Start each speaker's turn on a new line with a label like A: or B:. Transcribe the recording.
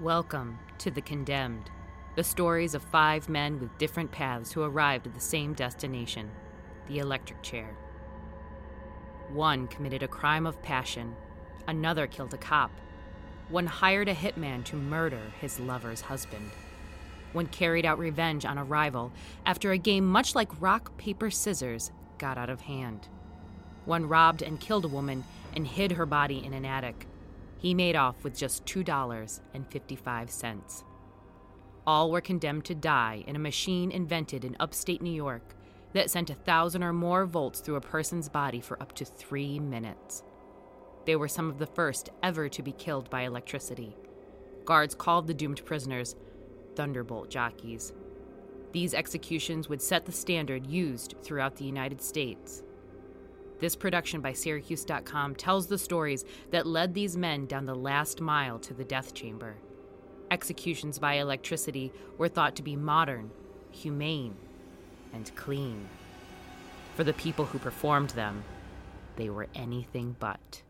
A: Welcome to The Condemned, the stories of five men with different paths who arrived at the same destination the electric chair. One committed a crime of passion, another killed a cop, one hired a hitman to murder his lover's husband. One carried out revenge on a rival after a game much like rock, paper, scissors got out of hand. One robbed and killed a woman and hid her body in an attic. He made off with just $2.55. All were condemned to die in a machine invented in upstate New York that sent a thousand or more volts through a person's body for up to three minutes. They were some of the first ever to be killed by electricity. Guards called the doomed prisoners Thunderbolt jockeys. These executions would set the standard used throughout the United States. This production by Syracuse.com tells the stories that led these men down the last mile to the death chamber. Executions by electricity were thought to be modern, humane, and clean. For the people who performed them, they were anything but.